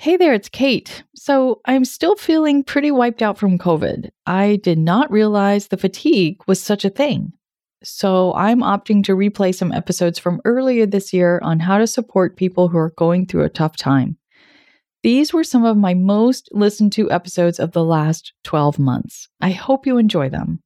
Hey there, it's Kate. So I'm still feeling pretty wiped out from COVID. I did not realize the fatigue was such a thing. So I'm opting to replay some episodes from earlier this year on how to support people who are going through a tough time. These were some of my most listened to episodes of the last 12 months. I hope you enjoy them.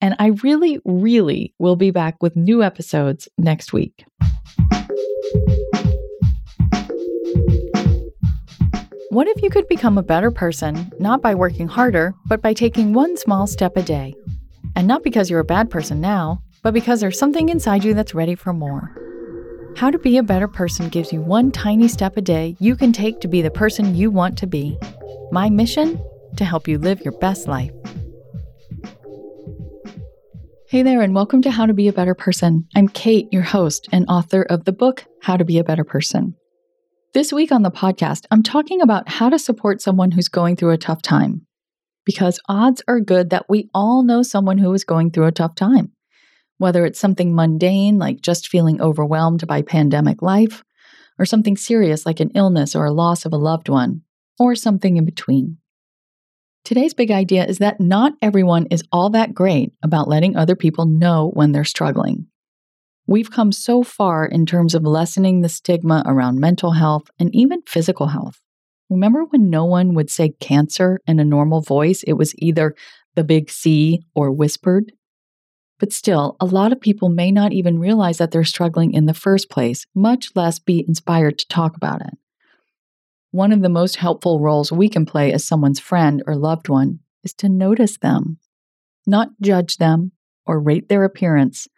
And I really, really will be back with new episodes next week. What if you could become a better person, not by working harder, but by taking one small step a day? And not because you're a bad person now, but because there's something inside you that's ready for more. How to Be a Better Person gives you one tiny step a day you can take to be the person you want to be. My mission? To help you live your best life. Hey there, and welcome to How to Be a Better Person. I'm Kate, your host and author of the book, How to Be a Better Person. This week on the podcast, I'm talking about how to support someone who's going through a tough time. Because odds are good that we all know someone who is going through a tough time. Whether it's something mundane, like just feeling overwhelmed by pandemic life, or something serious, like an illness or a loss of a loved one, or something in between. Today's big idea is that not everyone is all that great about letting other people know when they're struggling. We've come so far in terms of lessening the stigma around mental health and even physical health. Remember when no one would say cancer in a normal voice? It was either the big C or whispered. But still, a lot of people may not even realize that they're struggling in the first place, much less be inspired to talk about it. One of the most helpful roles we can play as someone's friend or loved one is to notice them, not judge them or rate their appearance,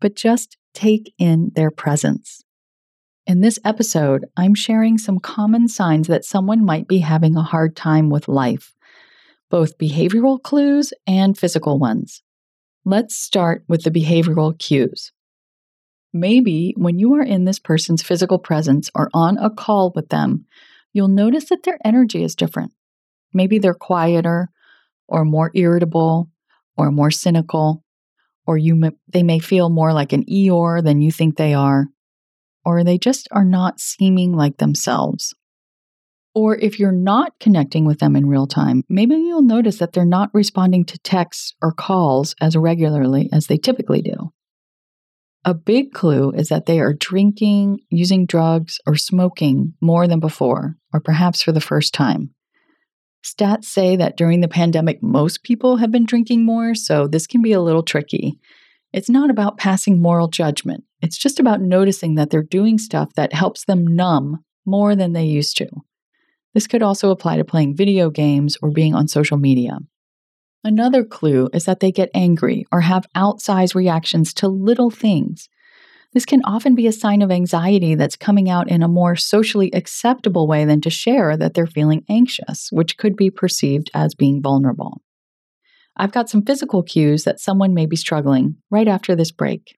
but just take in their presence. In this episode, I'm sharing some common signs that someone might be having a hard time with life, both behavioral clues and physical ones. Let's start with the behavioral cues. Maybe when you are in this person's physical presence or on a call with them, you'll notice that their energy is different. Maybe they're quieter or more irritable or more cynical or you they may feel more like an Eeyore than you think they are, or they just are not seeming like themselves. Or if you're not connecting with them in real time, maybe you'll notice that they're not responding to texts or calls as regularly as they typically do. A big clue is that they are drinking, using drugs, or smoking more than before, or perhaps for the first time. Stats say that during the pandemic, most people have been drinking more, so this can be a little tricky. It's not about passing moral judgment, it's just about noticing that they're doing stuff that helps them numb more than they used to. This could also apply to playing video games or being on social media. Another clue is that they get angry or have outsized reactions to little things. This can often be a sign of anxiety that's coming out in a more socially acceptable way than to share that they're feeling anxious, which could be perceived as being vulnerable. I've got some physical cues that someone may be struggling right after this break.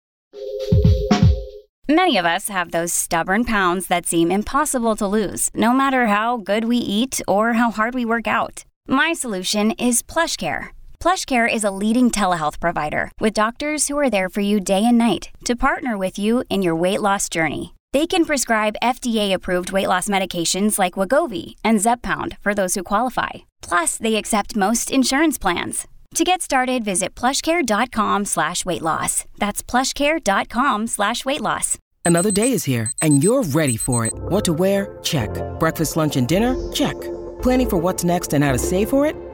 Many of us have those stubborn pounds that seem impossible to lose, no matter how good we eat or how hard we work out. My solution is PlushCare PlushCare is a leading telehealth provider with doctors who are there for you day and night to partner with you in your weight loss journey. They can prescribe FDA-approved weight loss medications like Wegovy and Zepbound for those who qualify. Plus, they accept most insurance plans. To get started, visit plushcare.com slash weight loss. That's plushcare.com slash weight loss. Another day is here and you're ready for it. What to wear? Check. Breakfast, lunch, and dinner? Check. Planning for what's next and how to save for it?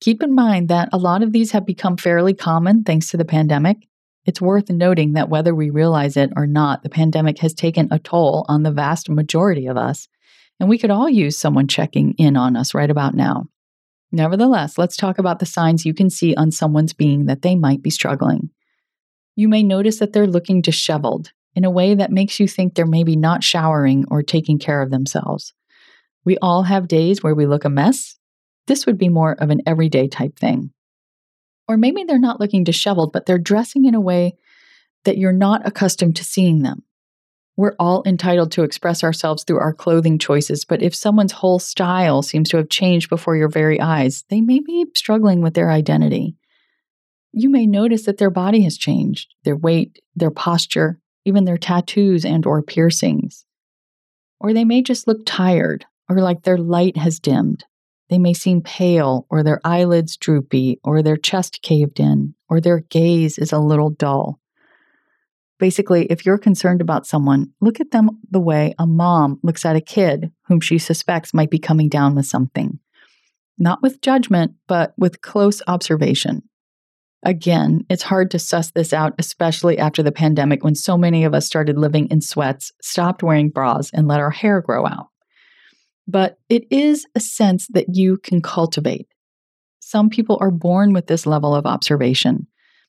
Keep in mind that a lot of these have become fairly common thanks to the pandemic. It's worth noting that whether we realize it or not, the pandemic has taken a toll on the vast majority of us, and we could all use someone checking in on us right about now. Nevertheless, let's talk about the signs you can see on someone's being that they might be struggling. You may notice that they're looking disheveled in a way that makes you think they're maybe not showering or taking care of themselves. We all have days where we look a mess this would be more of an everyday type thing. Or maybe they're not looking disheveled, but they're dressing in a way that you're not accustomed to seeing them. We're all entitled to express ourselves through our clothing choices, but if someone's whole style seems to have changed before your very eyes, they may be struggling with their identity. You may notice that their body has changed, their weight, their posture, even their tattoos and or piercings. Or they may just look tired or like their light has dimmed. They may seem pale, or their eyelids droopy, or their chest caved in, or their gaze is a little dull. Basically, if you're concerned about someone, look at them the way a mom looks at a kid whom she suspects might be coming down with something. Not with judgment, but with close observation. Again, it's hard to suss this out, especially after the pandemic when so many of us started living in sweats, stopped wearing bras, and let our hair grow out but it is a sense that you can cultivate. Some people are born with this level of observation.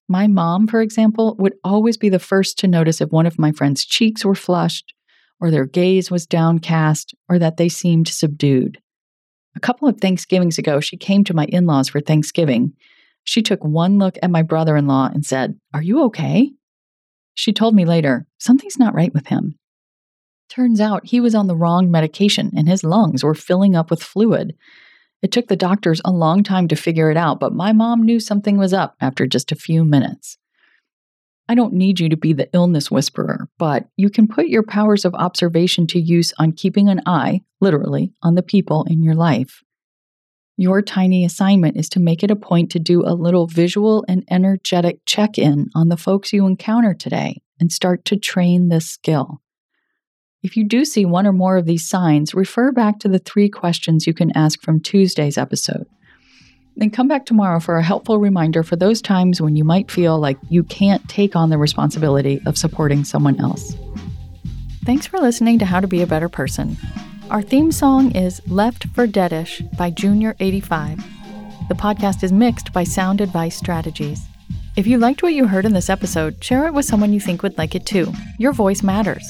My mom, for example, would always be the first to notice if one of my friends' cheeks were flushed, or their gaze was downcast, or that they seemed subdued. A couple of Thanksgivings ago, she came to my in laws for Thanksgiving. She took one look at my brother in law and said, Are you okay? She told me later, Something's not right with him. Turns out he was on the wrong medication and his lungs were filling up with fluid. It took the doctors a long time to figure it out, but my mom knew something was up after just a few minutes. I don't need you to be the illness whisperer, but you can put your powers of observation to use on keeping an eye, literally, on the people in your life. Your tiny assignment is to make it a point to do a little visual and energetic check in on the folks you encounter today and start to train this skill. If you do see one or more of these signs, refer back to the three questions you can ask from Tuesday's episode. Then come back tomorrow for a helpful reminder for those times when you might feel like you can't take on the responsibility of supporting someone else. Thanks for listening to How to Be a Better Person. Our theme song is Left for Deadish by Junior85. The podcast is mixed by Sound Advice Strategies. If you liked what you heard in this episode, share it with someone you think would like it too. Your voice matters.